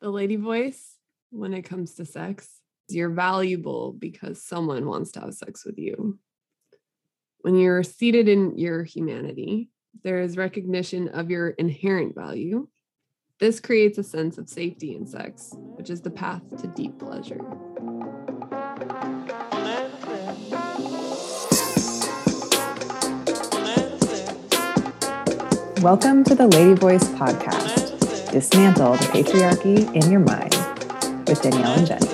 the lady voice when it comes to sex. You're valuable because someone wants to have sex with you. When you're seated in your humanity, there is recognition of your inherent value. This creates a sense of safety in sex, which is the path to deep pleasure. Welcome to the Lady Voice podcast. Dismantle the patriarchy in your mind with Danielle and Jenni.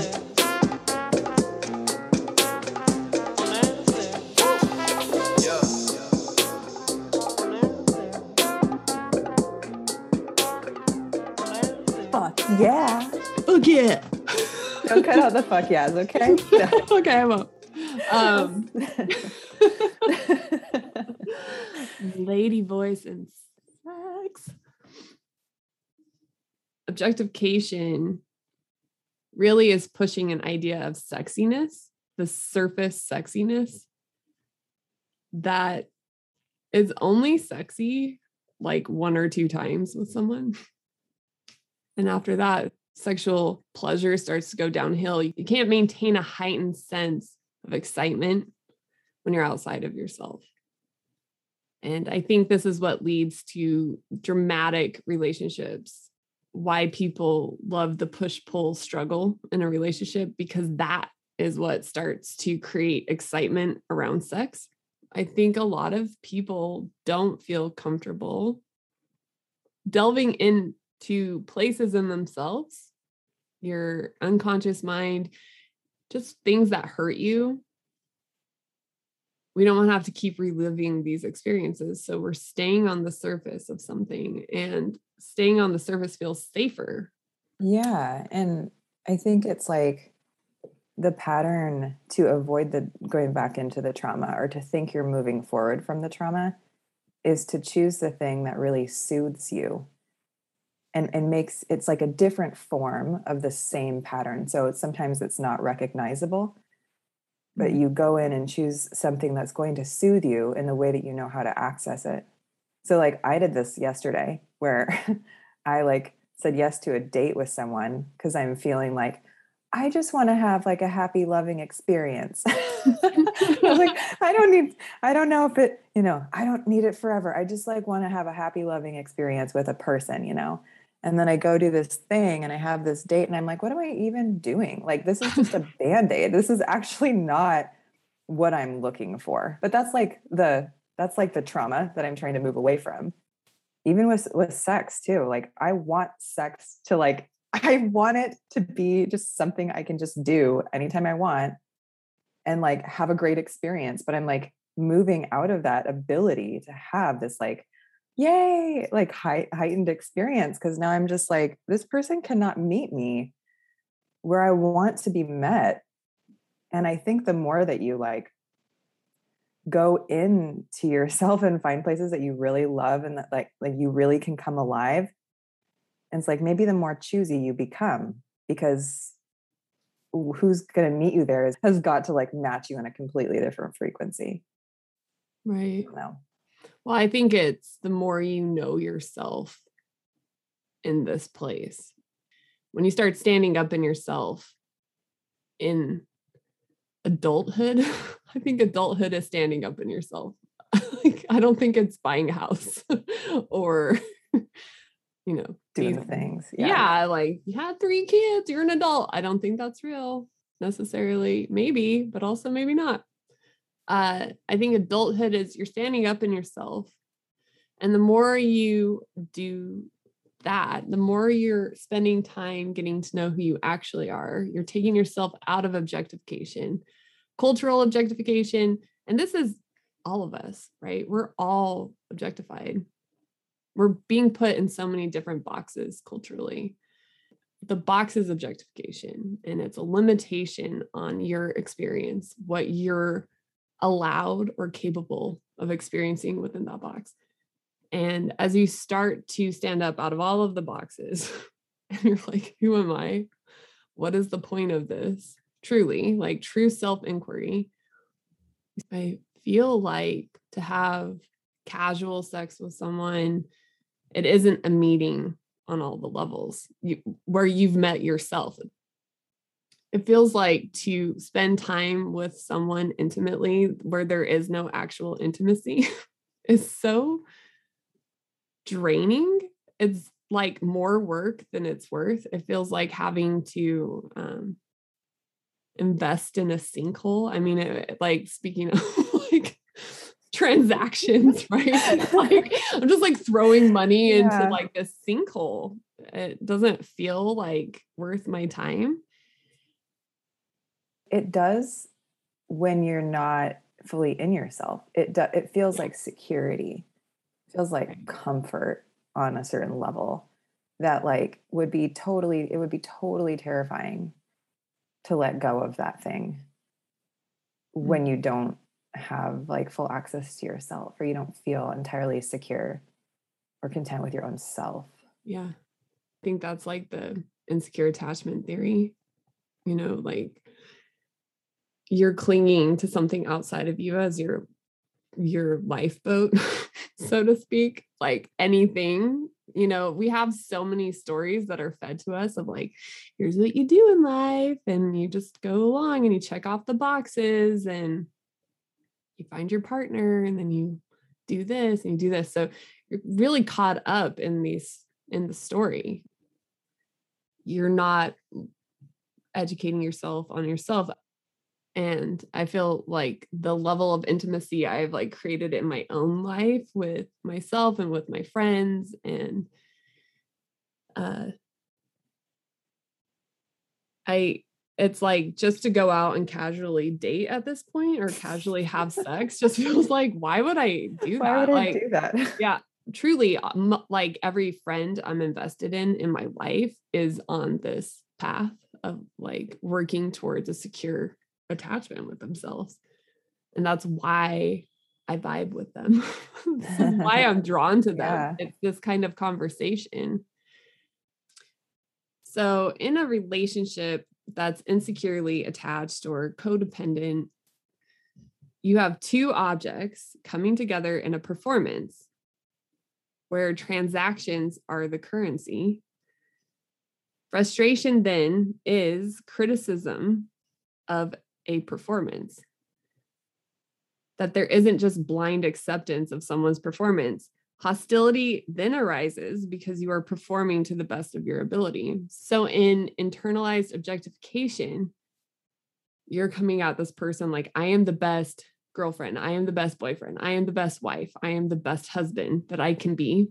Fuck yeah. Fuck yeah. Don't cut out the fuck yeahs, okay? okay, I won't. Um, lady voice and sex. Objectification really is pushing an idea of sexiness, the surface sexiness that is only sexy like one or two times with someone. And after that, sexual pleasure starts to go downhill. You can't maintain a heightened sense of excitement when you're outside of yourself. And I think this is what leads to dramatic relationships, why people love the push pull struggle in a relationship, because that is what starts to create excitement around sex. I think a lot of people don't feel comfortable delving into places in themselves, your unconscious mind, just things that hurt you we don't want to have to keep reliving these experiences. So we're staying on the surface of something and staying on the surface feels safer. Yeah. And I think it's like the pattern to avoid the going back into the trauma or to think you're moving forward from the trauma is to choose the thing that really soothes you and and makes it's like a different form of the same pattern so it's, sometimes it's not recognizable but mm-hmm. you go in and choose something that's going to soothe you in the way that you know how to access it so like i did this yesterday where i like said yes to a date with someone because i'm feeling like i just want to have like a happy loving experience i was like i don't need i don't know if it you know i don't need it forever i just like want to have a happy loving experience with a person you know and then I go do this thing and I have this date and I'm like, what am I even doing? Like, this is just a band aid. This is actually not what I'm looking for. But that's like the, that's like the trauma that I'm trying to move away from. Even with, with sex too. Like, I want sex to like, I want it to be just something I can just do anytime I want and like have a great experience. But I'm like moving out of that ability to have this like yay like heightened experience because now i'm just like this person cannot meet me where i want to be met and i think the more that you like go into yourself and find places that you really love and that like like you really can come alive and it's like maybe the more choosy you become because who's going to meet you there is, has got to like match you in a completely different frequency right no well, I think it's the more you know yourself in this place. When you start standing up in yourself in adulthood, I think adulthood is standing up in yourself. like, I don't think it's buying a house or, you know, doing the things. Yeah. yeah, like you had three kids, you're an adult. I don't think that's real necessarily. Maybe, but also maybe not uh, I think adulthood is you're standing up in yourself. And the more you do that, the more you're spending time getting to know who you actually are. You're taking yourself out of objectification, cultural objectification. And this is all of us, right? We're all objectified. We're being put in so many different boxes culturally. The box is objectification, and it's a limitation on your experience, what you're allowed or capable of experiencing within that box. And as you start to stand up out of all of the boxes, and you're like, who am I? What is the point of this? Truly, like true self inquiry. I feel like to have casual sex with someone, it isn't a meeting on all the levels you, where you've met yourself. It feels like to spend time with someone intimately where there is no actual intimacy is so draining. It's like more work than it's worth. It feels like having to um, invest in a sinkhole i mean it, like speaking of like transactions, right? like I'm just like throwing money yeah. into like this sinkhole. It doesn't feel like worth my time. It does when you're not fully in yourself. It do, it feels like security. It feels like right. comfort on a certain level that like would be totally it would be totally terrifying to let go of that thing mm-hmm. when you don't have like full access to yourself or you don't feel entirely secure or content with your own self. Yeah. I think that's like the insecure attachment theory. You know, like you're clinging to something outside of you as your your lifeboat, so to speak, like anything. You know, we have so many stories that are fed to us of like, here's what you do in life, and you just go along and you check off the boxes and you find your partner and then you do this and you do this. So you're really caught up in these in the story. You're not educating yourself on yourself. And I feel like the level of intimacy I've like created in my own life with myself and with my friends and uh I it's like just to go out and casually date at this point or casually have sex just feels like why would I do why that? Would like, I do that? yeah, truly, um, like every friend I'm invested in in my life is on this path of like working towards a secure attachment with themselves, and that's why I vibe with them. why I'm drawn to them. Yeah. It's this kind of conversation. So, in a relationship, that's insecurely attached or codependent, you have two objects coming together in a performance where transactions are the currency. Frustration then is criticism of a performance. That there isn't just blind acceptance of someone's performance, Hostility then arises because you are performing to the best of your ability. So, in internalized objectification, you're coming at this person like, I am the best girlfriend. I am the best boyfriend. I am the best wife. I am the best husband that I can be.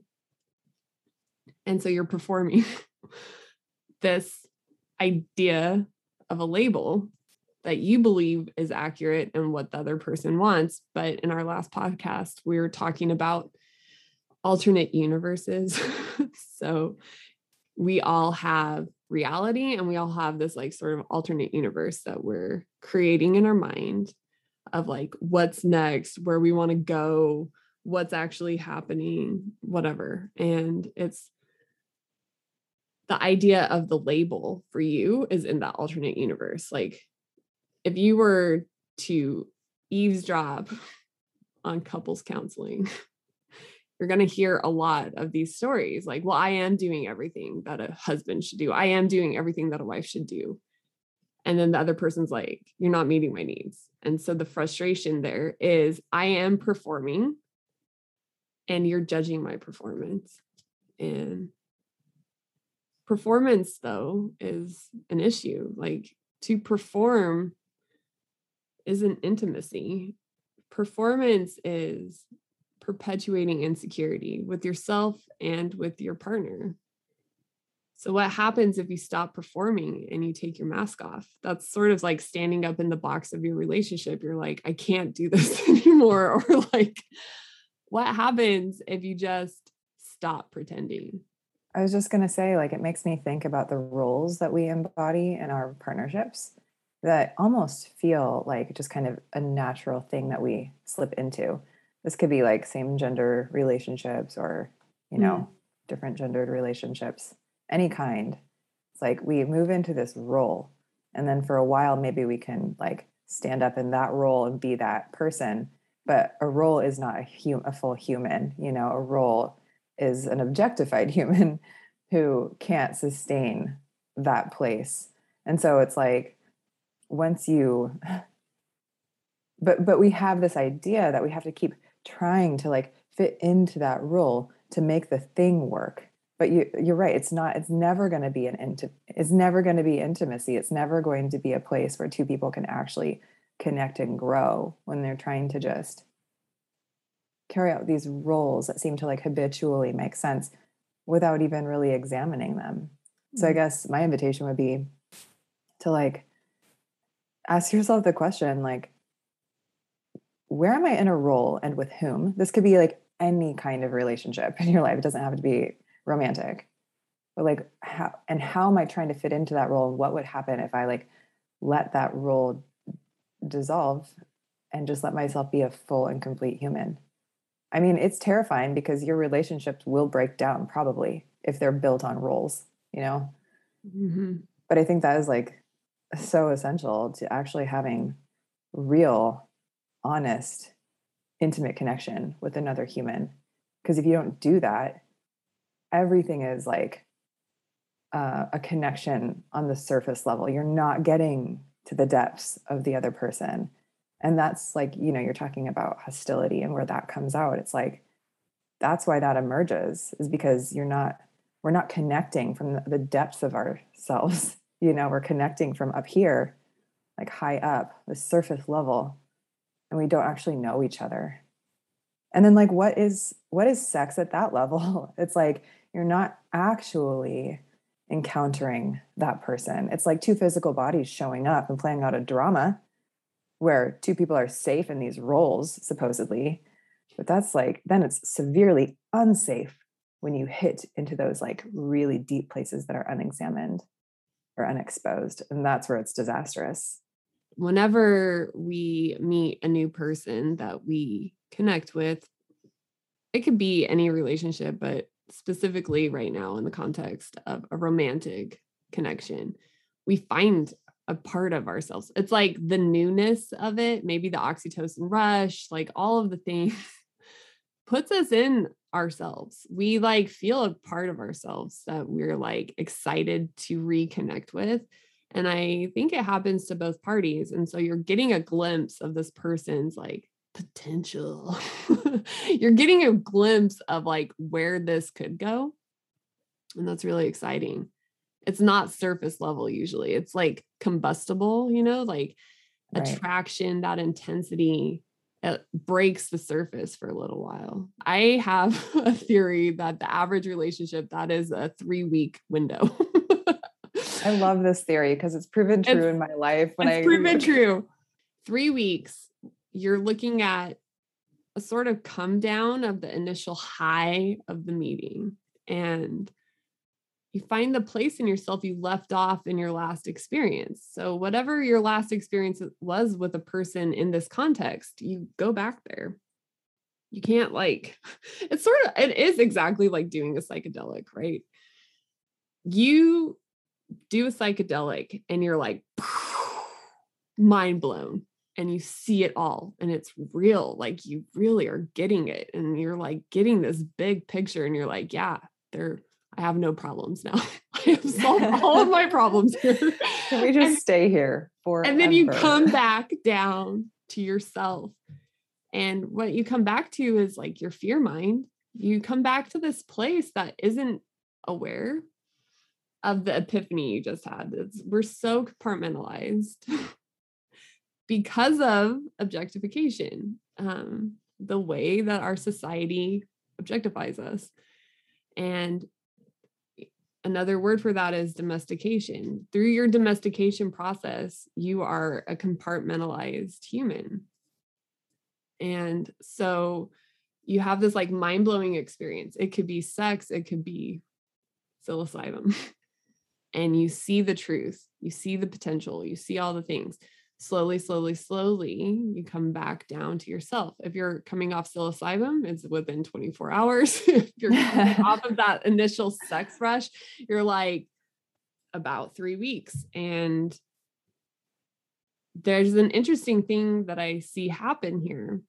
And so you're performing this idea of a label that you believe is accurate and what the other person wants. But in our last podcast, we were talking about alternate universes. so we all have reality and we all have this like sort of alternate universe that we're creating in our mind of like what's next, where we want to go, what's actually happening, whatever. And it's the idea of the label for you is in that alternate universe. Like if you were to eavesdrop on couples counseling you're going to hear a lot of these stories like, well, I am doing everything that a husband should do. I am doing everything that a wife should do. And then the other person's like, you're not meeting my needs. And so the frustration there is I am performing and you're judging my performance. And performance, though, is an issue. Like to perform isn't intimacy. Performance is perpetuating insecurity with yourself and with your partner. So, what happens if you stop performing and you take your mask off? That's sort of like standing up in the box of your relationship. You're like, I can't do this anymore. Or, like, what happens if you just stop pretending? I was just going to say, like, it makes me think about the roles that we embody in our partnerships that almost feel like just kind of a natural thing that we slip into this could be like same gender relationships or you know mm. different gendered relationships any kind it's like we move into this role and then for a while maybe we can like stand up in that role and be that person but a role is not a, hum- a full human you know a role is an objectified human who can't sustain that place. And so it's like once you but but we have this idea that we have to keep trying to like fit into that role to make the thing work. But you you're right it's not it's never going to be an inti- it's never going to be intimacy. It's never going to be a place where two people can actually connect and grow when they're trying to just carry out these roles that seem to like habitually make sense without even really examining them. So i mm-hmm. guess my invitation would be to like ask yourself the question like where am I in a role and with whom? This could be like any kind of relationship in your life. It doesn't have to be romantic. But like how and how am I trying to fit into that role? And what would happen if I like let that role dissolve and just let myself be a full and complete human? I mean, it's terrifying because your relationships will break down probably if they're built on roles, you know? Mm-hmm. But I think that is like so essential to actually having real honest, intimate connection with another human. Because if you don't do that, everything is like uh, a connection on the surface level. You're not getting to the depths of the other person. And that's like, you know, you're talking about hostility and where that comes out. It's like, that's why that emerges, is because you're not, we're not connecting from the depths of ourselves. You know, we're connecting from up here, like high up, the surface level and we don't actually know each other. And then like what is what is sex at that level? It's like you're not actually encountering that person. It's like two physical bodies showing up and playing out a drama where two people are safe in these roles supposedly. But that's like then it's severely unsafe when you hit into those like really deep places that are unexamined or unexposed and that's where it's disastrous whenever we meet a new person that we connect with, it could be any relationship, but specifically right now in the context of a romantic connection, we find a part of ourselves. It's like the newness of it, maybe the oxytocin rush, like all of the things puts us in ourselves. We like feel a part of ourselves that we're like excited to reconnect with. And I think it happens to both parties. And so you're getting a glimpse of this person's like potential. you're getting a glimpse of like where this could go. And that's really exciting. It's not surface level usually, it's like combustible, you know, like right. attraction, that intensity. It breaks the surface for a little while. I have a theory that the average relationship that is a three week window. I love this theory because it's proven true it's, in my life. When it's I proven true. Three weeks, you're looking at a sort of come down of the initial high of the meeting. And you find the place in yourself you left off in your last experience. So, whatever your last experience was with a person in this context, you go back there. You can't like, it's sort of, it is exactly like doing a psychedelic, right? You do a psychedelic and you're like mind blown and you see it all and it's real like you really are getting it and you're like getting this big picture and you're like yeah there i have no problems now. I have solved all of my problems here. Can we just and, stay here for and then you come back down to yourself. And what you come back to is like your fear mind. You come back to this place that isn't aware of the epiphany you just had. It's, we're so compartmentalized because of objectification, um, the way that our society objectifies us. And another word for that is domestication. Through your domestication process, you are a compartmentalized human. And so you have this like mind blowing experience. It could be sex, it could be psilocybin. and you see the truth, you see the potential, you see all the things. Slowly, slowly, slowly, you come back down to yourself. If you're coming off psilocybin, it's within 24 hours. if you're off of that initial sex rush, you're like about three weeks. And there's an interesting thing that I see happen here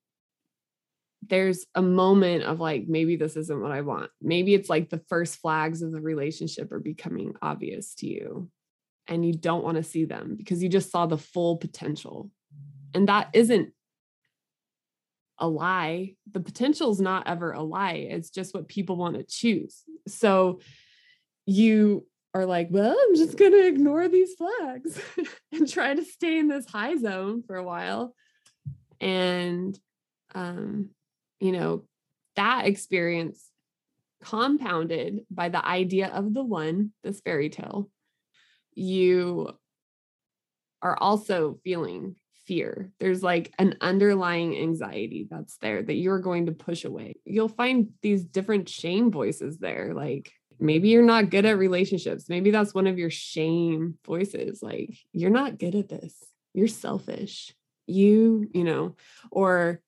there's a moment of like, maybe this isn't what I want. Maybe it's like the first flags of the relationship are becoming obvious to you and you don't want to see them because you just saw the full potential. And that isn't a lie. The potential is not ever a lie. It's just what people want to choose. So you are like, well, I'm just going to ignore these flags and try to stay in this high zone for a while. And, um, you know, that experience compounded by the idea of the one, this fairy tale, you are also feeling fear. There's like an underlying anxiety that's there that you're going to push away. You'll find these different shame voices there. Like maybe you're not good at relationships. Maybe that's one of your shame voices. Like you're not good at this. You're selfish. You, you know, or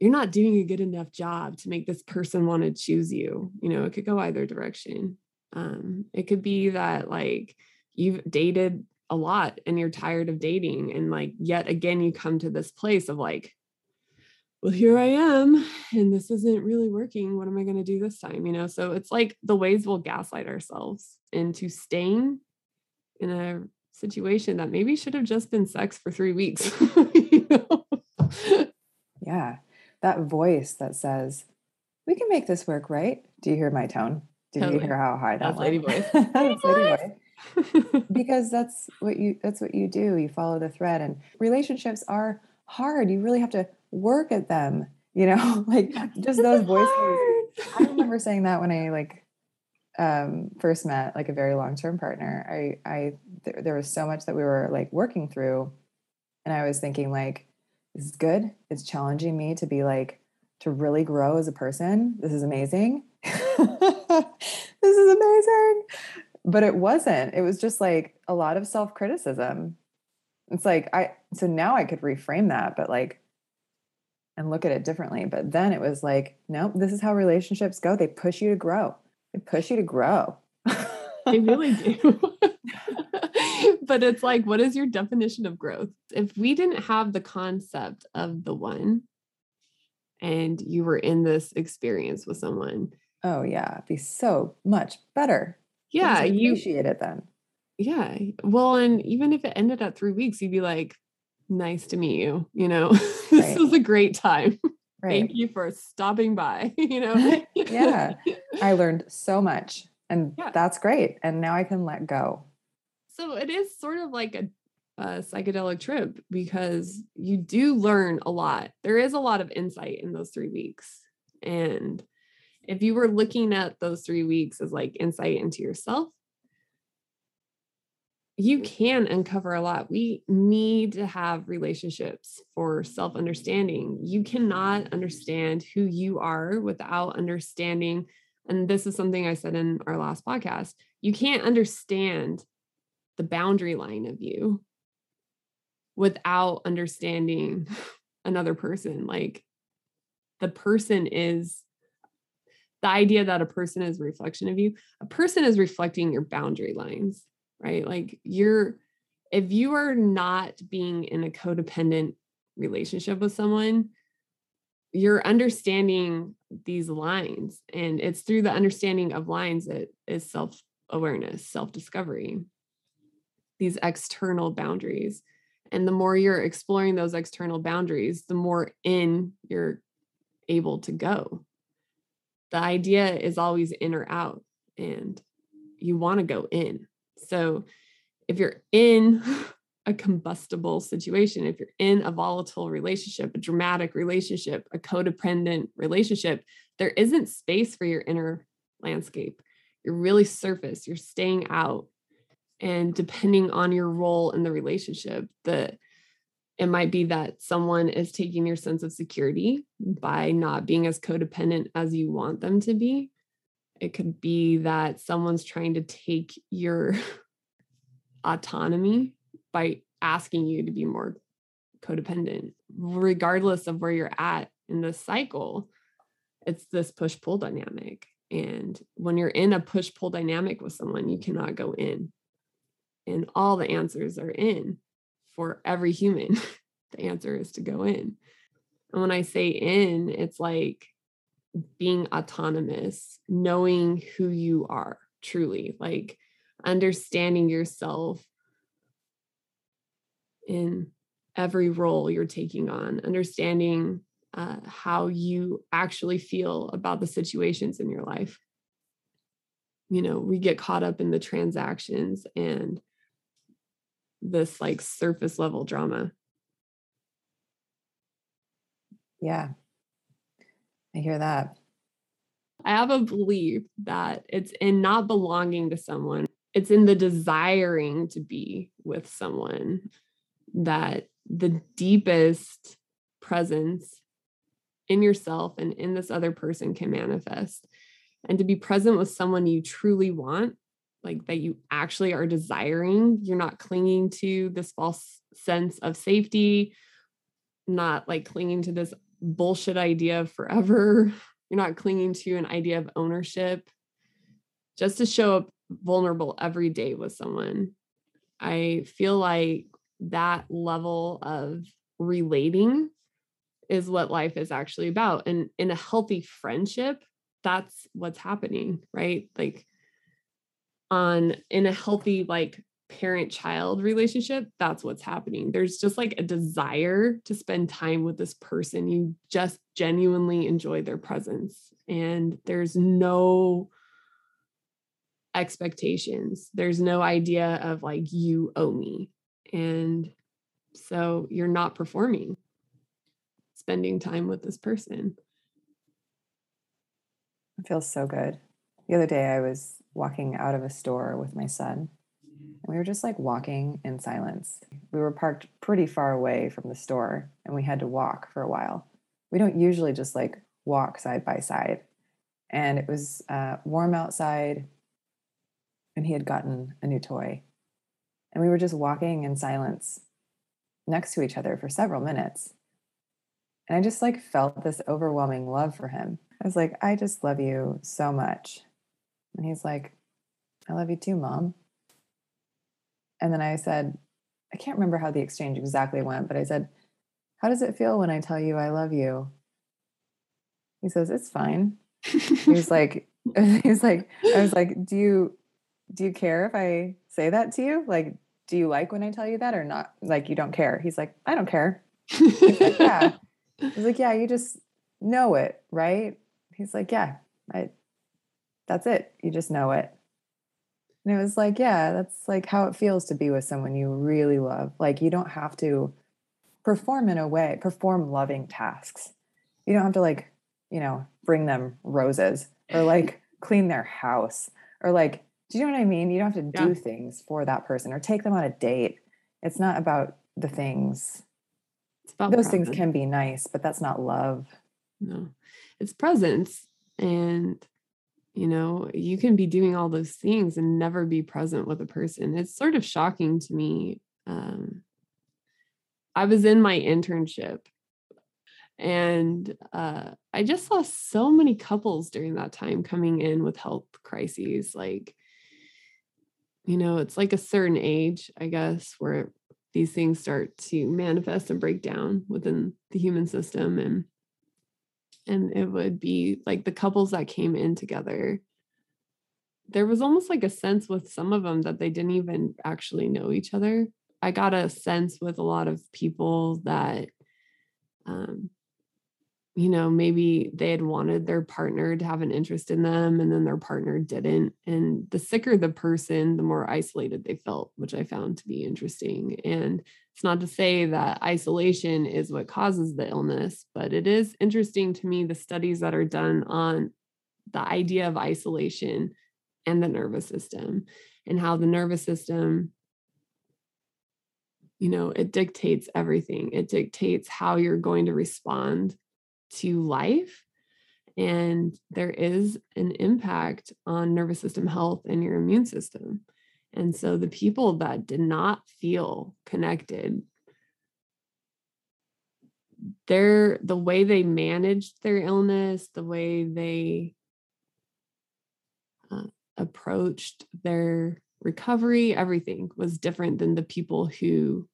you're not doing a good enough job to make this person want to choose you. You know, it could go either direction. Um, it could be that like you've dated a lot and you're tired of dating. And like, yet again, you come to this place of like, well, here I am, and this isn't really working. What am I going to do this time? You know, so it's like the ways we'll gaslight ourselves into staying in a situation that maybe should have just been sex for three weeks. you know? Yeah that voice that says, "We can make this work, right?" Do you hear my tone? Did totally. you hear how high that that's lady voice? lady voice. because that's what you that's what you do. You follow the thread, and relationships are hard. You really have to work at them. You know, like just those voices. I remember saying that when I like um, first met like a very long term partner. I I there, there was so much that we were like working through, and I was thinking like this is good. It's challenging me to be like, to really grow as a person. This is amazing. this is amazing. But it wasn't. It was just like a lot of self criticism. It's like, I, so now I could reframe that, but like, and look at it differently. But then it was like, nope, this is how relationships go. They push you to grow, they push you to grow. they really do. but it's like, what is your definition of growth? If we didn't have the concept of the one and you were in this experience with someone. Oh, yeah. It'd be so much better. Yeah. You appreciate it then. Yeah. Well, and even if it ended at three weeks, you'd be like, nice to meet you. You know, this right. was a great time. Right. Thank you for stopping by. You know, yeah. I learned so much and yeah. that's great. And now I can let go so it is sort of like a, a psychedelic trip because you do learn a lot. There is a lot of insight in those three weeks. And if you were looking at those three weeks as like insight into yourself, you mm-hmm. can uncover a lot. We need to have relationships for self understanding. You cannot understand who you are without understanding. And this is something I said in our last podcast. You can't understand the boundary line of you without understanding another person. Like the person is the idea that a person is a reflection of you, a person is reflecting your boundary lines, right? Like you're, if you are not being in a codependent relationship with someone, you're understanding these lines. And it's through the understanding of lines that is self awareness, self discovery these external boundaries. And the more you're exploring those external boundaries, the more in you're able to go. The idea is always in or out, and you want to go in. So if you're in a combustible situation, if you're in a volatile relationship, a dramatic relationship, a codependent relationship, there isn't space for your inner landscape. You're really surface, you're staying out, and depending on your role in the relationship that it might be that someone is taking your sense of security by not being as codependent as you want them to be. It could be that someone's trying to take your autonomy by asking you to be more codependent. Regardless of where you're at in the cycle it's this push pull dynamic. And when you're in a push pull dynamic with someone you cannot go in. And all the answers are in for every human. the answer is to go in. And when I say in, it's like being autonomous, knowing who you are truly, like understanding yourself in every role you're taking on, understanding uh, how you actually feel about the situations in your life. You know, we get caught up in the transactions and this like surface level drama. Yeah, I hear that. I have a belief that it's in not belonging to someone, it's in the desiring to be with someone that the deepest presence in yourself and in this other person can manifest. And to be present with someone you truly want, like that you actually are desiring, you're not clinging to this false sense of safety, not like clinging to this bullshit idea of forever. You're not clinging to an idea of ownership. Just to show up vulnerable every day with someone. I feel like that level of relating is what life is actually about. And in a healthy friendship, that's what's happening, right? Like on in a healthy like parent child relationship, that's what's happening. There's just like a desire to spend time with this person. You just genuinely enjoy their presence and there's no expectations. There's no idea of like you owe me. And so you're not performing spending time with this person. It feels so good. The other day, I was walking out of a store with my son, and we were just like walking in silence. We were parked pretty far away from the store, and we had to walk for a while. We don't usually just like walk side by side. And it was uh, warm outside, and he had gotten a new toy. And we were just walking in silence next to each other for several minutes. And I just like felt this overwhelming love for him. I was like, I just love you so much. And he's like, I love you too, mom. And then I said, I can't remember how the exchange exactly went, but I said, How does it feel when I tell you I love you? He says, It's fine. he was like, he was like, I was like, Do you do you care if I say that to you? Like, do you like when I tell you that or not? Like, you don't care. He's like, I don't care. Like, yeah. He's like, yeah, you just know it, right? He's like, yeah, I, that's it. You just know it. And it was like, yeah, that's like how it feels to be with someone you really love. Like, you don't have to perform in a way, perform loving tasks. You don't have to, like, you know, bring them roses or like clean their house or like do you know what I mean? You don't have to do things for that person or take them on a date. It's not about the things. It's about those presence. things can be nice, but that's not love. No, it's presence. And, you know, you can be doing all those things and never be present with a person. It's sort of shocking to me. Um, I was in my internship and uh, I just saw so many couples during that time coming in with health crises. Like, you know, it's like a certain age, I guess, where these things start to manifest and break down within the human system and and it would be like the couples that came in together there was almost like a sense with some of them that they didn't even actually know each other. I got a sense with a lot of people that um, you know, maybe they had wanted their partner to have an interest in them and then their partner didn't. And the sicker the person, the more isolated they felt, which I found to be interesting. And it's not to say that isolation is what causes the illness, but it is interesting to me the studies that are done on the idea of isolation and the nervous system and how the nervous system you know it dictates everything it dictates how you're going to respond to life. And there is an impact on nervous system health and your immune system. And so the people that did not feel connected, their the way they managed their illness, the way they uh, approached their recovery, everything was different than the people who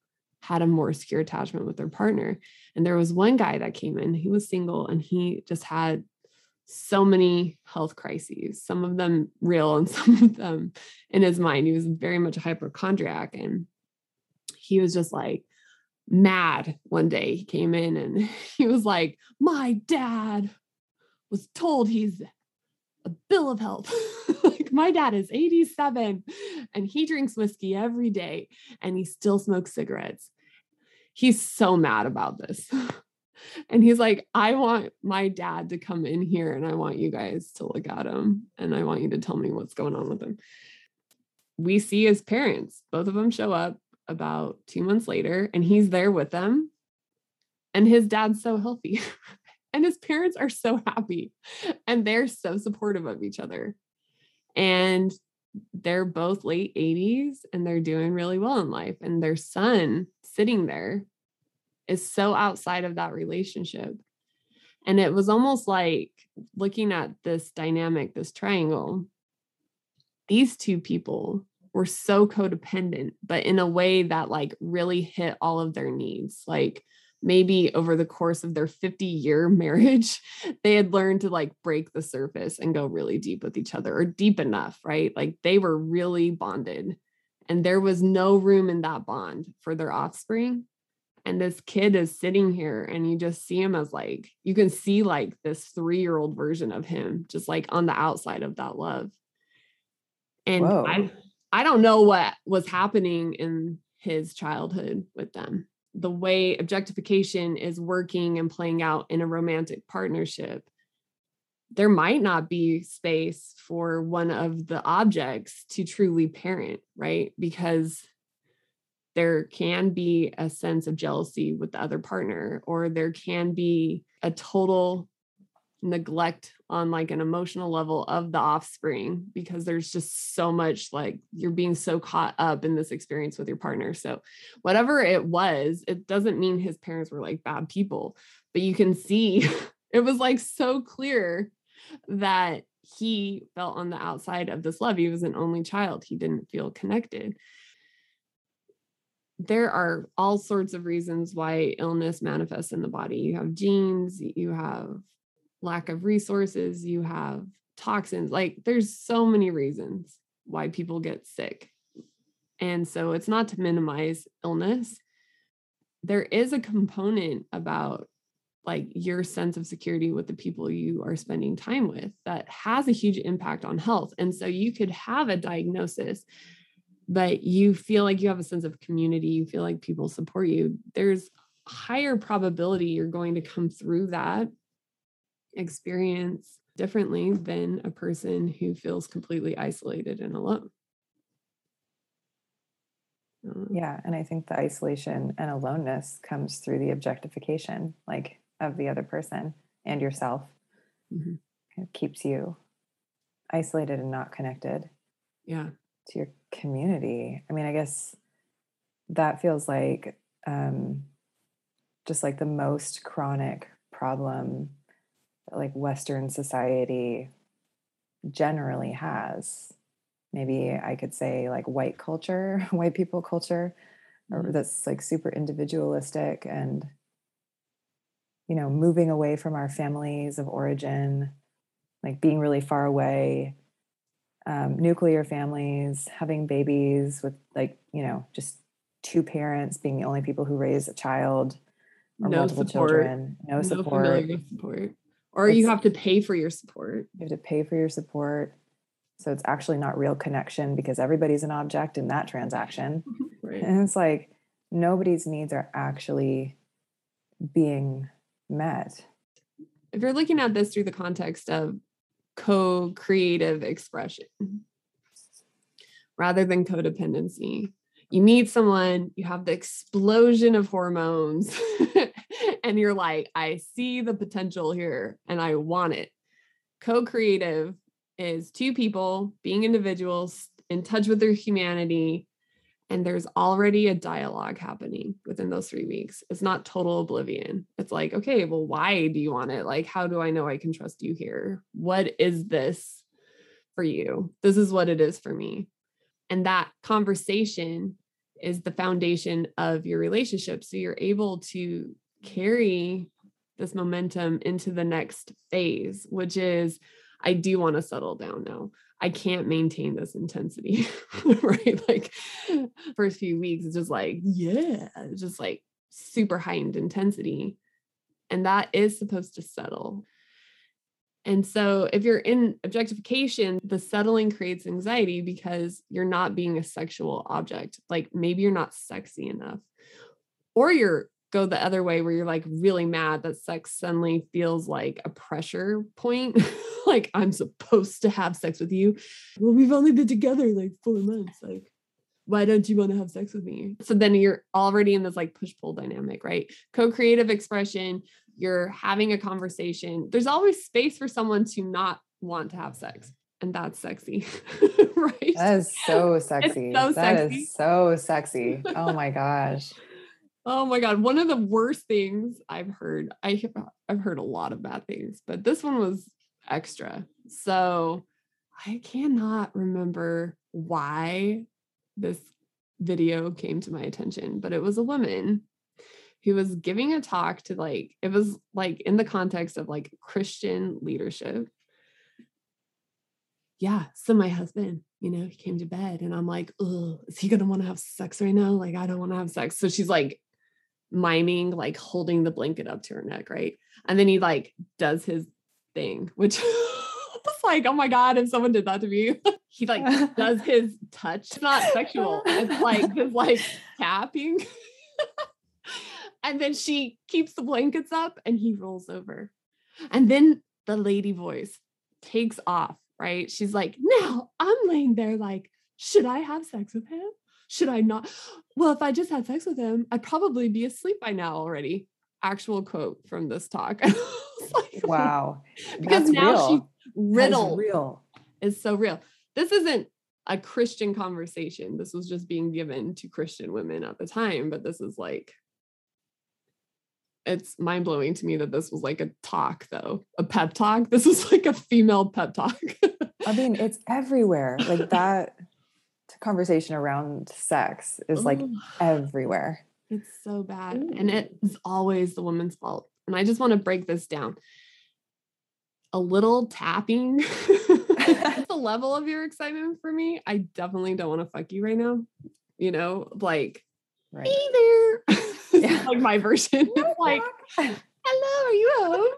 had a more secure attachment with their partner. And there was one guy that came in, he was single and he just had so many health crises, some of them real and some of them in his mind. He was very much a hypochondriac and he was just like mad one day. He came in and he was like, My dad was told he's a bill of health. like my dad is 87 and he drinks whiskey every day and he still smokes cigarettes. He's so mad about this. and he's like, I want my dad to come in here and I want you guys to look at him and I want you to tell me what's going on with him. We see his parents, both of them show up about two months later and he's there with them. And his dad's so healthy. and his parents are so happy and they're so supportive of each other. And they're both late 80s and they're doing really well in life. And their son sitting there is so outside of that relationship. And it was almost like looking at this dynamic, this triangle. These two people were so codependent, but in a way that like really hit all of their needs. Like maybe over the course of their 50 year marriage, they had learned to like break the surface and go really deep with each other or deep enough, right? Like they were really bonded and there was no room in that bond for their offspring. And this kid is sitting here and you just see him as like you can see like this 3-year-old version of him just like on the outside of that love. And Whoa. i i don't know what was happening in his childhood with them. The way objectification is working and playing out in a romantic partnership there might not be space for one of the objects to truly parent right? Because there can be a sense of jealousy with the other partner or there can be a total neglect on like an emotional level of the offspring because there's just so much like you're being so caught up in this experience with your partner. So whatever it was it doesn't mean his parents were like bad people but you can see it was like so clear that he felt on the outside of this love he was an only child he didn't feel connected there are all sorts of reasons why illness manifests in the body. You have genes, you have lack of resources, you have toxins. Like there's so many reasons why people get sick. And so it's not to minimize illness. There is a component about like your sense of security with the people you are spending time with that has a huge impact on health. And so you could have a diagnosis but you feel like you have a sense of community, you feel like people support you, there's higher probability you're going to come through that experience differently than a person who feels completely isolated and alone. Uh-huh. Yeah, and I think the isolation and aloneness comes through the objectification, like of the other person and yourself. Mm-hmm. It keeps you isolated and not connected. Yeah. To your community. I mean, I guess that feels like um, just like the most chronic problem that like Western society generally has. Maybe I could say like white culture, white people culture, mm-hmm. that's like super individualistic and you know moving away from our families of origin like being really far away um, nuclear families, having babies with like, you know, just two parents being the only people who raise a child or no multiple support. children, no, no support. support. Or it's, you have to pay for your support. You have to pay for your support. So it's actually not real connection because everybody's an object in that transaction. right. And it's like nobody's needs are actually being met. If you're looking at this through the context of co creative expression rather than codependency. You meet someone, you have the explosion of hormones, and you're like, I see the potential here and I want it. Co creative is two people being individuals in touch with their humanity, and there's already a dialogue happening within those three weeks. It's not total oblivion. It's like, okay, well, why do you want it? Like, how do I know I can trust you here? What is this for you? This is what it is for me. And that conversation is the foundation of your relationship. So you're able to carry this momentum into the next phase, which is I do want to settle down now. I can't maintain this intensity, right? Like first few weeks, it's just like, yeah, it's just like super heightened intensity. And that is supposed to settle. And so if you're in objectification, the settling creates anxiety because you're not being a sexual object. Like maybe you're not sexy enough. Or you're go the other way where you're like really mad that sex suddenly feels like a pressure point. like I'm supposed to have sex with you. Well, we've only been together like four months. Like, why don't you want to have sex with me? So then you're already in this like push pull dynamic, right? Co creative expression, you're having a conversation. There's always space for someone to not want to have sex. And that's sexy, right? That is so sexy. So that sexy. is so sexy. Oh my gosh. Oh my god, one of the worst things I've heard. I I've heard a lot of bad things, but this one was extra. So I cannot remember why this video came to my attention, but it was a woman who was giving a talk to like it was like in the context of like Christian leadership. Yeah, so my husband, you know, he came to bed and I'm like, oh, is he gonna want to have sex right now? Like, I don't want to have sex. So she's like miming like holding the blanket up to her neck, right? And then he like does his thing, which was like, oh my God, if someone did that to me, he like does his touch. It's not sexual. It's like his like tapping. and then she keeps the blankets up and he rolls over. And then the lady voice takes off, right? She's like, now I'm laying there like, should I have sex with him? should I not? Well, if I just had sex with him, I'd probably be asleep by now already. Actual quote from this talk. Like, wow. because That's now real. she's riddled. real. Is so real. This isn't a Christian conversation. This was just being given to Christian women at the time, but this is like it's mind blowing to me that this was like a talk though, a pep talk. This is like a female pep talk. I mean, it's everywhere. Like that conversation around sex is like Ooh. everywhere. It's so bad. Ooh. And it's always the woman's fault. And I just want to break this down. A little tapping the level of your excitement for me. I definitely don't want to fuck you right now. You know, like, right. hey there. Yeah. like my version. It's like, hello, are you home?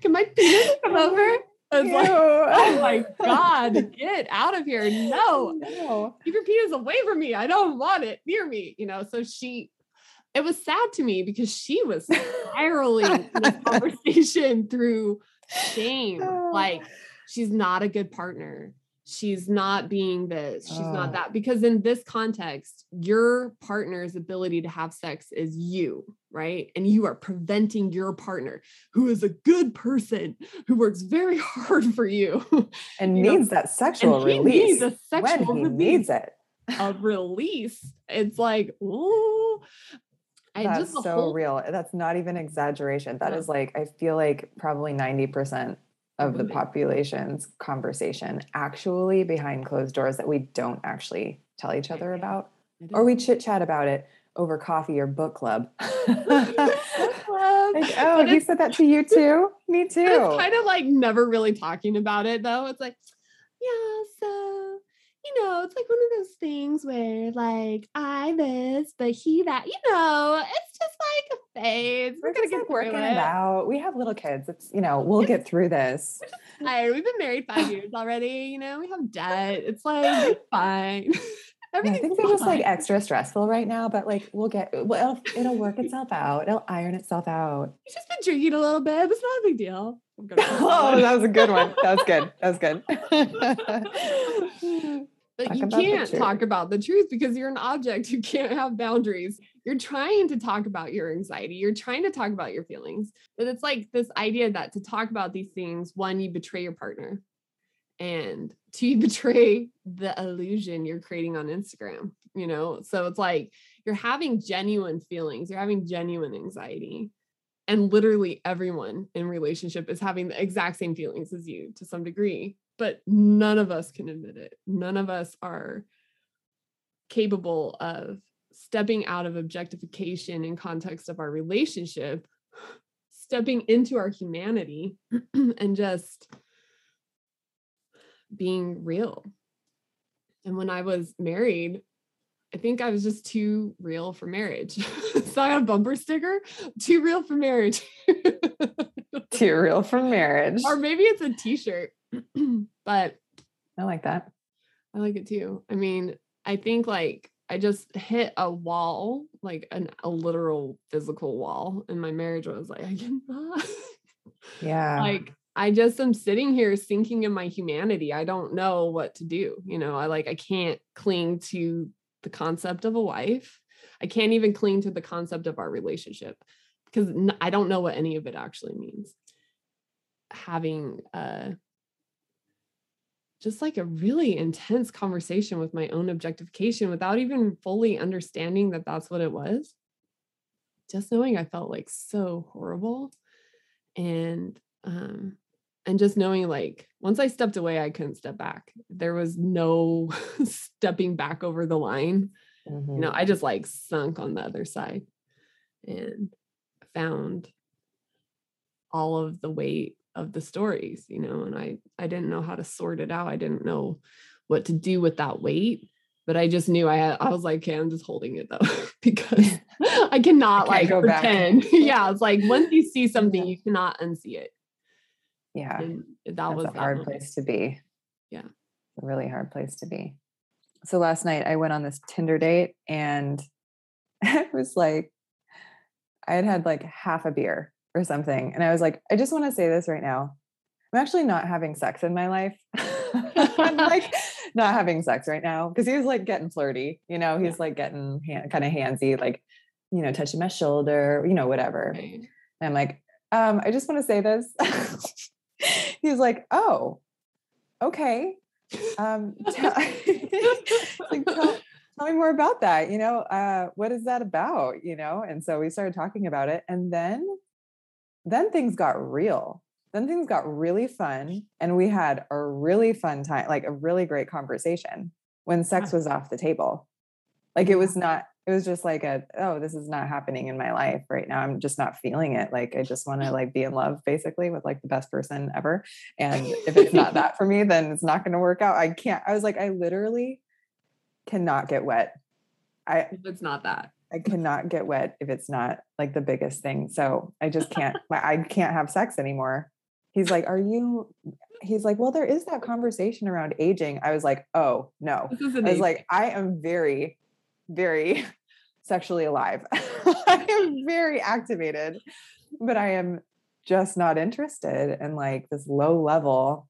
Can my penis come over? I was like, oh my God, get out of here. No, no. Keep your penis away from me. I don't want it near me. You know, so she, it was sad to me because she was spiraling this conversation through shame. Like, ah. she's not a good partner. She's not being this. She's oh. not ah. that. Because in this context your partner's ability to have sex is you right? And you are preventing your partner who is a good person who works very hard for you and you needs know, that sexual release needs a sexual when he release, needs it. A release. It's like oh I that's so whole, real. That's not even exaggeration. That yeah. is like, I feel like probably 90% of the population's conversation actually behind closed doors that we don't actually tell each other about or we chit chat about it over coffee or book club. book club. like, oh, he said that to you too? Me too. It's kind of like never really talking about it though. It's like, yeah, so you know, it's like one of those things where like I this, but he that, you know, it's just like a phase. We're, We're gonna get like working it. it. out. We have little kids. It's you know, we'll get through this. I, we've been married five years already. You know, we have debt. It's like fine. Everything. Yeah, things are just like extra stressful right now, but like we'll get well, it'll, it'll work itself out. It'll iron itself out. He's just been drinking a little bit. It's not a big deal. oh, that was a good one. That was good. That was good. But talk you can't talk about the truth because you're an object. You can't have boundaries. You're trying to talk about your anxiety. You're trying to talk about your feelings. But it's like this idea that to talk about these things, one, you betray your partner, and two, you betray the illusion you're creating on Instagram. You know, so it's like you're having genuine feelings, you're having genuine anxiety. And literally everyone in relationship is having the exact same feelings as you to some degree but none of us can admit it. None of us are capable of stepping out of objectification in context of our relationship stepping into our humanity and just being real. And when i was married i think i was just too real for marriage. So i got a bumper sticker too real for marriage. Too real for marriage. Or maybe it's a t-shirt but i like that i like it too i mean i think like I just hit a wall, like an, a literal physical wall in my marriage. I was like, I cannot. Yeah. like I just am sitting here sinking in my humanity. I don't know what to do. You know, I like, I can't cling to the concept of a wife. I can't even cling to the concept of our relationship because I don't know what any of it actually means. Having uh just like a really intense conversation with my own objectification without even fully understanding that that's what it was. Just knowing I felt like so horrible and um and just knowing like once I stepped away I couldn't step back. There was no stepping back over the line. Mm-hmm. You know, mm-hmm. I just like sunk on the other side and found all of the weight of the stories you know and i i didn't know how to sort it out. I didn't know what to do with that weight but i just knew i had i was like okay i'm just holding it though because i cannot I like go pretend. Yeah. It's like once you see something you cannot unsee it. Yeah. And that That's was a hard moment. place to be. Yeah. A really hard place to be. So last night i went on this tinder date and it was like i had had like half a beer or something. And I was like, I just want to say this right now. I'm actually not having sex in my life. I'm like not having sex right now because he was like getting flirty, you know, he's like getting hand, kind of handsy, like, you know, touching my shoulder, you know, whatever. Right. And I'm like, um, I just want to say this. he's like, oh, okay. Um, tell, like, tell, tell me more about that. You know, uh, what is that about? You know, and so we started talking about it, and then then things got real. Then things got really fun. And we had a really fun time, like a really great conversation when sex was off the table. Like it was not, it was just like a, oh, this is not happening in my life right now. I'm just not feeling it. Like I just want to like be in love basically with like the best person ever. And if it's not that for me, then it's not going to work out. I can't, I was like, I literally cannot get wet. I, if it's not that. I cannot get wet if it's not like the biggest thing. So I just can't, I can't have sex anymore. He's like, Are you? He's like, Well, there is that conversation around aging. I was like, Oh, no. I was age. like, I am very, very sexually alive. I am very activated, but I am just not interested in like this low level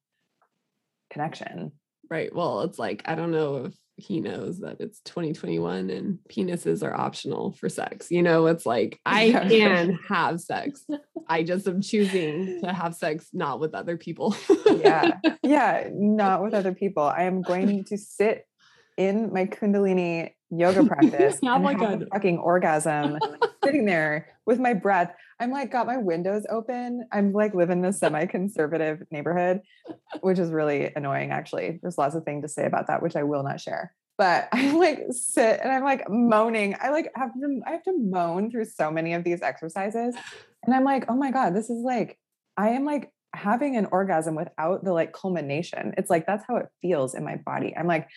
connection. Right. Well, it's like, I don't know if he knows that it's 2021 and penises are optional for sex. You know, it's like I can have sex. I just am choosing to have sex not with other people. yeah. Yeah. Not with other people. I am going to sit in my Kundalini yoga practice oh have a fucking orgasm sitting there with my breath. I'm like got my windows open. I'm like living in this semi-conservative neighborhood, which is really annoying actually. There's lots of things to say about that, which I will not share. But I like sit and I'm like moaning. I like have to I have to moan through so many of these exercises. And I'm like, oh my God, this is like, I am like having an orgasm without the like culmination. It's like that's how it feels in my body. I'm like,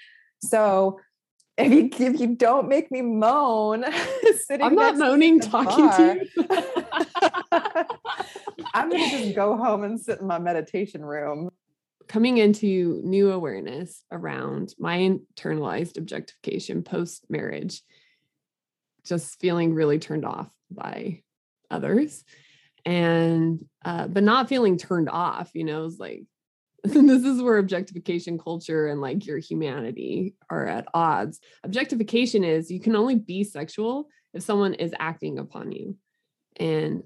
so if you if you don't make me moan sitting I'm not moaning talking bar, to you. I'm gonna just go home and sit in my meditation room. Coming into new awareness around my internalized objectification post marriage, just feeling really turned off by others and uh, but not feeling turned off you know it's like this is where objectification culture and like your humanity are at odds. Objectification is you can only be sexual if someone is acting upon you. And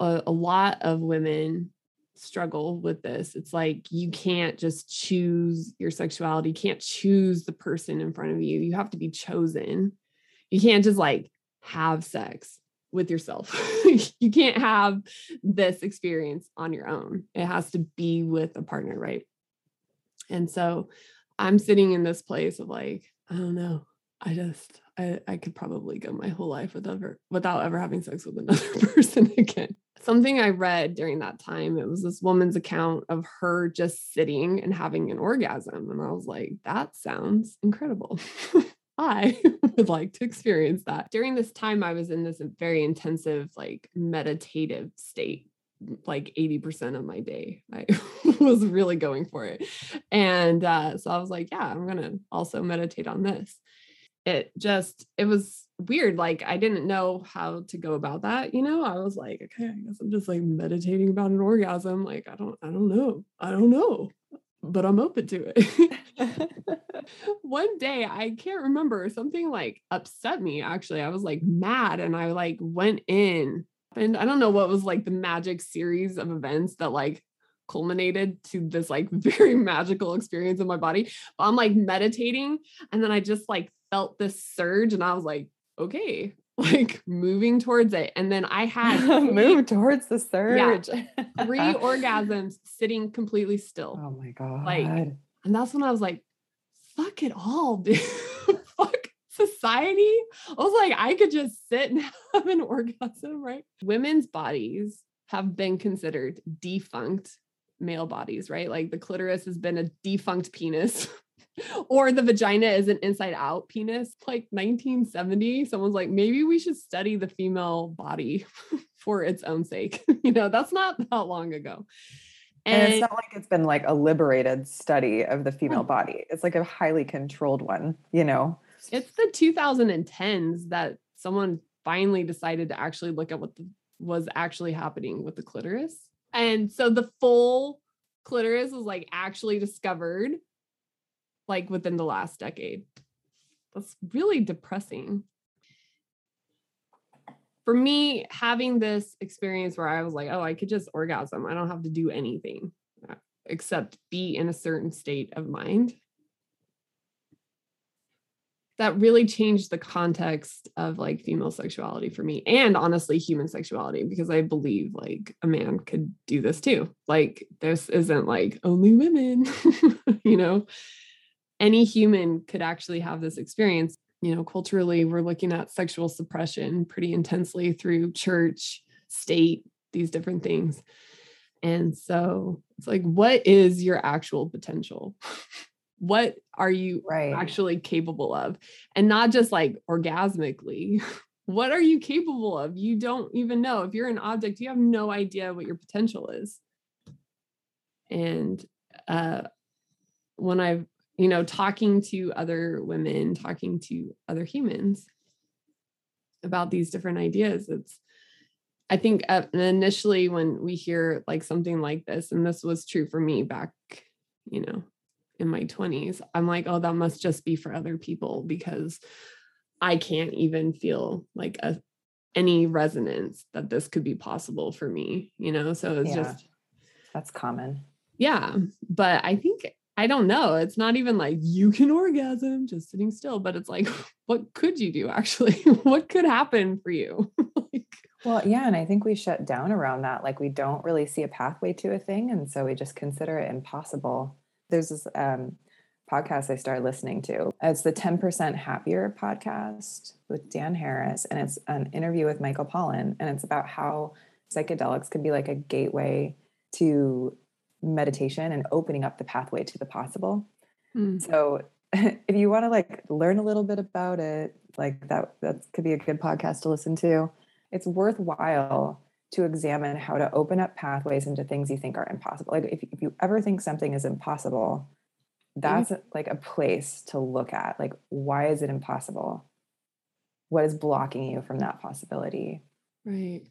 a, a lot of women struggle with this. It's like you can't just choose your sexuality, you can't choose the person in front of you. You have to be chosen. You can't just like have sex with yourself. you can't have this experience on your own. It has to be with a partner, right? And so I'm sitting in this place of like, I don't know. I just I, I could probably go my whole life without ever without ever having sex with another person again. Something I read during that time, it was this woman's account of her just sitting and having an orgasm. And I was like, that sounds incredible. I would like to experience that. During this time, I was in this very intensive, like meditative state like 80% of my day. I was really going for it. And uh, so I was like, yeah, I'm going to also meditate on this. It just, it was weird. Like I didn't know how to go about that. You know, I was like, okay, I guess I'm just like meditating about an orgasm. Like, I don't, I don't know. I don't know, but I'm open to it. One day, I can't remember, something like upset me actually. I was like mad and I like went in and I don't know what was like the magic series of events that like culminated to this like very magical experience in my body. But I'm like meditating and then I just like felt this surge and I was like, okay, like moving towards it. And then I had moved towards the surge. Yeah, three orgasms sitting completely still. Oh my God. Like, and that's when I was like, fuck it all, dude. fuck society. I was like, I could just sit and have an orgasm, right? Women's bodies have been considered defunct male bodies, right? Like the clitoris has been a defunct penis. Or the vagina is an inside out penis. Like 1970, someone's like, maybe we should study the female body for its own sake. you know, that's not that long ago. And, and, it's not like it's been like a liberated study of the female body. It's like a highly controlled one, you know? It's the 2010s that someone finally decided to actually look at what the, was actually happening with the clitoris. And so the full clitoris was like actually discovered like within the last decade. That's really depressing. For me, having this experience where I was like, oh, I could just orgasm, I don't have to do anything uh, except be in a certain state of mind that really changed the context of like female sexuality for me and honestly human sexuality because I believe like a man could do this too. Like this isn't like only women, you know. Any human could actually have this experience. You know, culturally we're looking at sexual suppression pretty intensely through church, state, these different things. And so it's like what is your actual potential? what are you right. actually capable of and not just like orgasmically what are you capable of you don't even know if you're an object you have no idea what your potential is and uh when i've you know talking to other women talking to other humans about these different ideas it's i think uh, initially when we hear like something like this and this was true for me back you know in my 20s, I'm like, oh, that must just be for other people because I can't even feel like a any resonance that this could be possible for me, you know? So it's yeah, just that's common. Yeah. But I think I don't know. It's not even like you can orgasm just sitting still, but it's like, what could you do actually? what could happen for you? like, well, yeah. And I think we shut down around that. Like we don't really see a pathway to a thing. And so we just consider it impossible there's this um, podcast I started listening to. It's the 10% Happier podcast with Dan Harris, and it's an interview with Michael Pollan, and it's about how psychedelics can be like a gateway to meditation and opening up the pathway to the possible. Mm. So if you want to like learn a little bit about it, like that that could be a good podcast to listen to. It's worthwhile to examine how to open up pathways into things you think are impossible. Like if, if you ever think something is impossible, that's mm-hmm. like a place to look at. Like, why is it impossible? What is blocking you from that possibility? Right.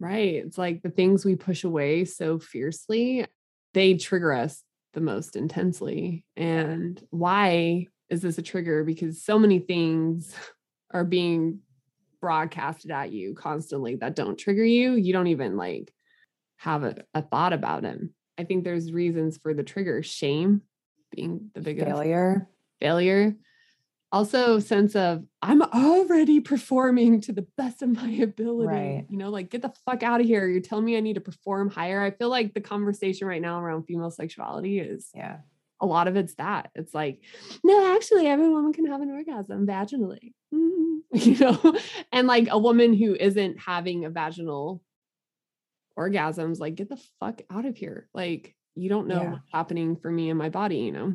Right. It's like the things we push away so fiercely, they trigger us the most intensely. And why is this a trigger? Because so many things are being broadcasted at you constantly that don't trigger you, you don't even like have a, a thought about them. I think there's reasons for the trigger shame being the biggest failure, failure. Also, sense of I'm already performing to the best of my ability. Right. You know, like get the fuck out of here. You're telling me I need to perform higher. I feel like the conversation right now around female sexuality is yeah a lot of it's that. It's like, no, actually, every woman can have an orgasm vaginally. Mm, you know, and like a woman who isn't having a vaginal orgasms, like, get the fuck out of here. Like, you don't know Yeah. what's happening for me in my body, you know?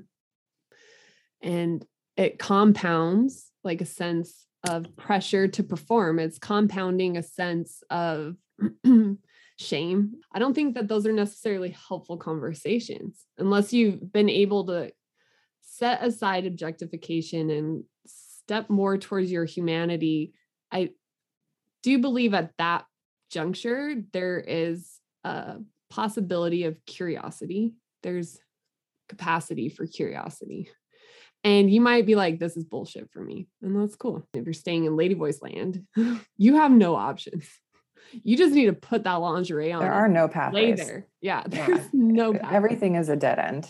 And it compounds like a sense of pressure to perform. It's compounding a sense of shame. I don't think that those are necessarily helpful conversations unless you've been able to set aside objectification and step more towards your humanity. I do believe at that juncture, there is a possibility of curiosity. There's capacity for curiosity. And you might be like, this is bullshit for me. And that's cool. If you're staying in Lady Voice land, you have no options. You just need to put that lingerie on. There are no lay pathways. there. Yeah. Yeah. There's no path. Everything is a dead end.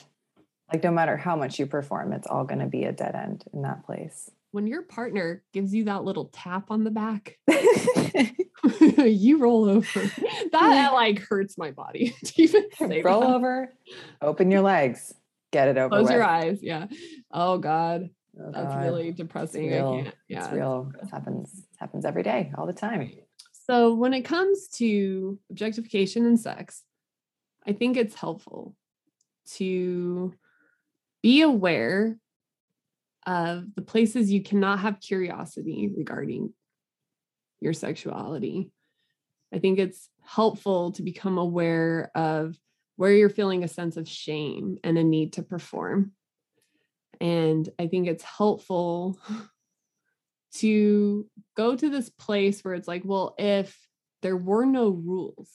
Like no matter how much you perform, it's all going to be a dead end in that place. when your partner gives you that little tap on the back, you roll over. That like hurts my body to even say Roll that. over, open your legs, get it over Close with. your eyes. Yeah. Oh God. Oh, That's God. really depressing. real. I can't. Yeah. It's real. It happens. It happens every day, all the time. So when it comes to objectification and sex, I think it's helpful to be aware of the places you cannot have curiosity regarding your sexuality. I think it's helpful to become aware of where you're feeling a sense of shame and a need to perform. And I think it's helpful to go to this place where it's like, well, if there were no rules,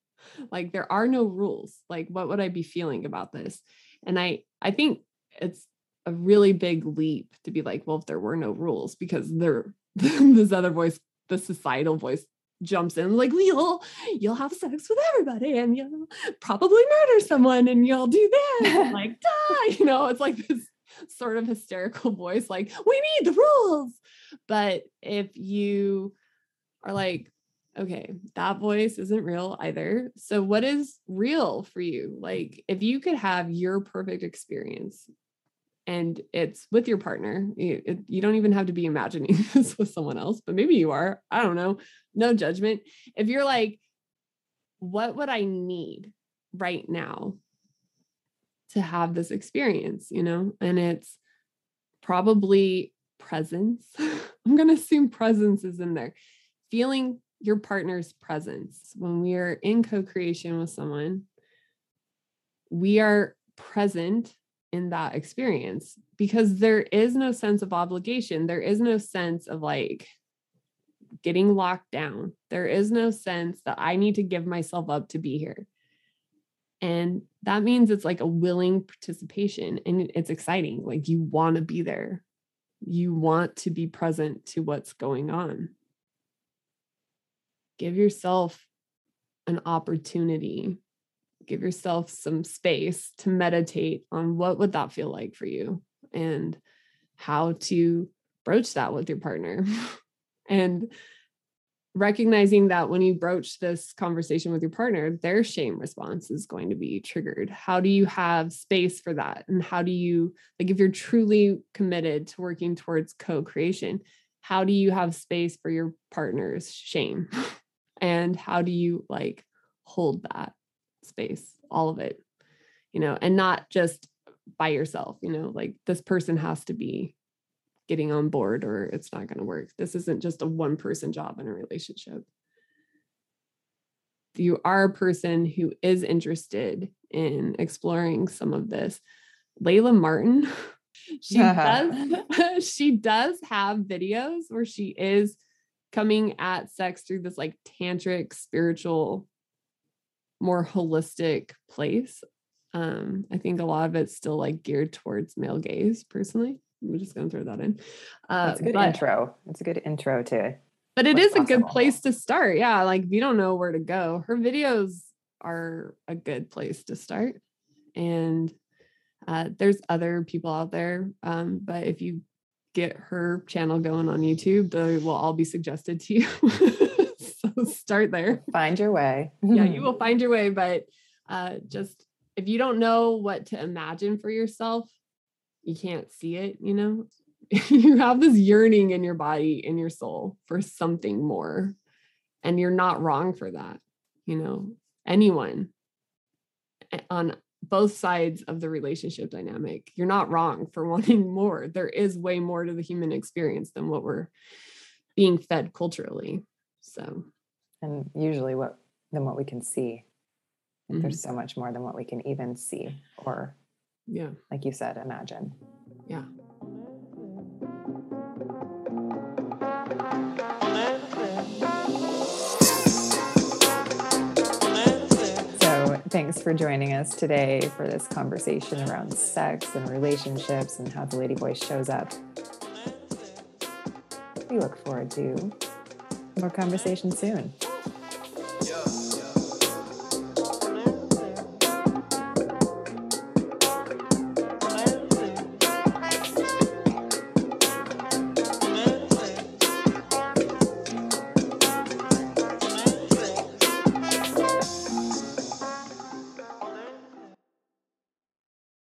like there are no rules, like what would I be feeling about this? And I I think it's a really big leap to be like, well, if there were no rules, because there this other voice, the societal voice jumps in like you'll you'll have sex with everybody and you'll probably murder someone and you'll do this and like die you know? It's like this sort of hysterical voice like we need the rules. But if you are like okay that voice isn't real either. So what is real for you? Like if you could have your perfect experience and it's with your partner. You, it- you don't even have to be imagining this with someone else but maybe you are. I don't know. No judgment. If you're like what would i need right now to have this experience? You know? And it's probably presence. I'm going to assume presence is in there. Feeling your partner's presence. When we are in co-creation with someone we are present in that experience because there is no sense of obligation. There is no sense of like getting locked down. There is no sense that i need to give myself up to be here. And that means it's like a willing participation and it's exciting. Like you want to be there. You want to be present to what's going on. Give yourself an opportunity give yourself some space to meditate on what would that feel like for you and how to broach that with your partner. And recognizing that when you broach this conversation with your partner their shame response is going to be triggered. How do you have space for that? And how do you like if you're truly committed to working towards co-creation how do you have space for your partner's shame? And how do you like hold that space all of it you know and not just by yourself you know like this person has to be getting on board or it's not going to work. This isn't just a one person job in a relationship. If you are a person who is interested in exploring some of this layla martin she does she does have videos where she is coming at sex through this like tantric spiritual more holistic place. Um i think a lot of it's still like geared towards male gaze personally. I'm just going to throw that in. Uh That's a good but, intro. It's a good intro to it. but it is a good place to start. Yeah like if you don't know where to go. Her videos are a good place to start. And uh, there's other people out there um, but if you get her channel going on youtube they will all be suggested to you so start there Find your way. yeah you will find your way but uh, just if you don't know what to imagine for yourself, you can't see it, you know? you have this yearning in your body, in your soul for something more. And you're not wrong for that, you know? Anyone on both sides of the relationship dynamic, you're not wrong for wanting more. There is way more to the human experience than what we're being fed culturally. So, and usually what than what we can see. Mhm. There's so much more than what we can even see or yeah, like you said, imagine. yeah. So, thanks for joining us today for this conversation around sex and relationships and how the lady voice shows up. We look forward to more conversation soon.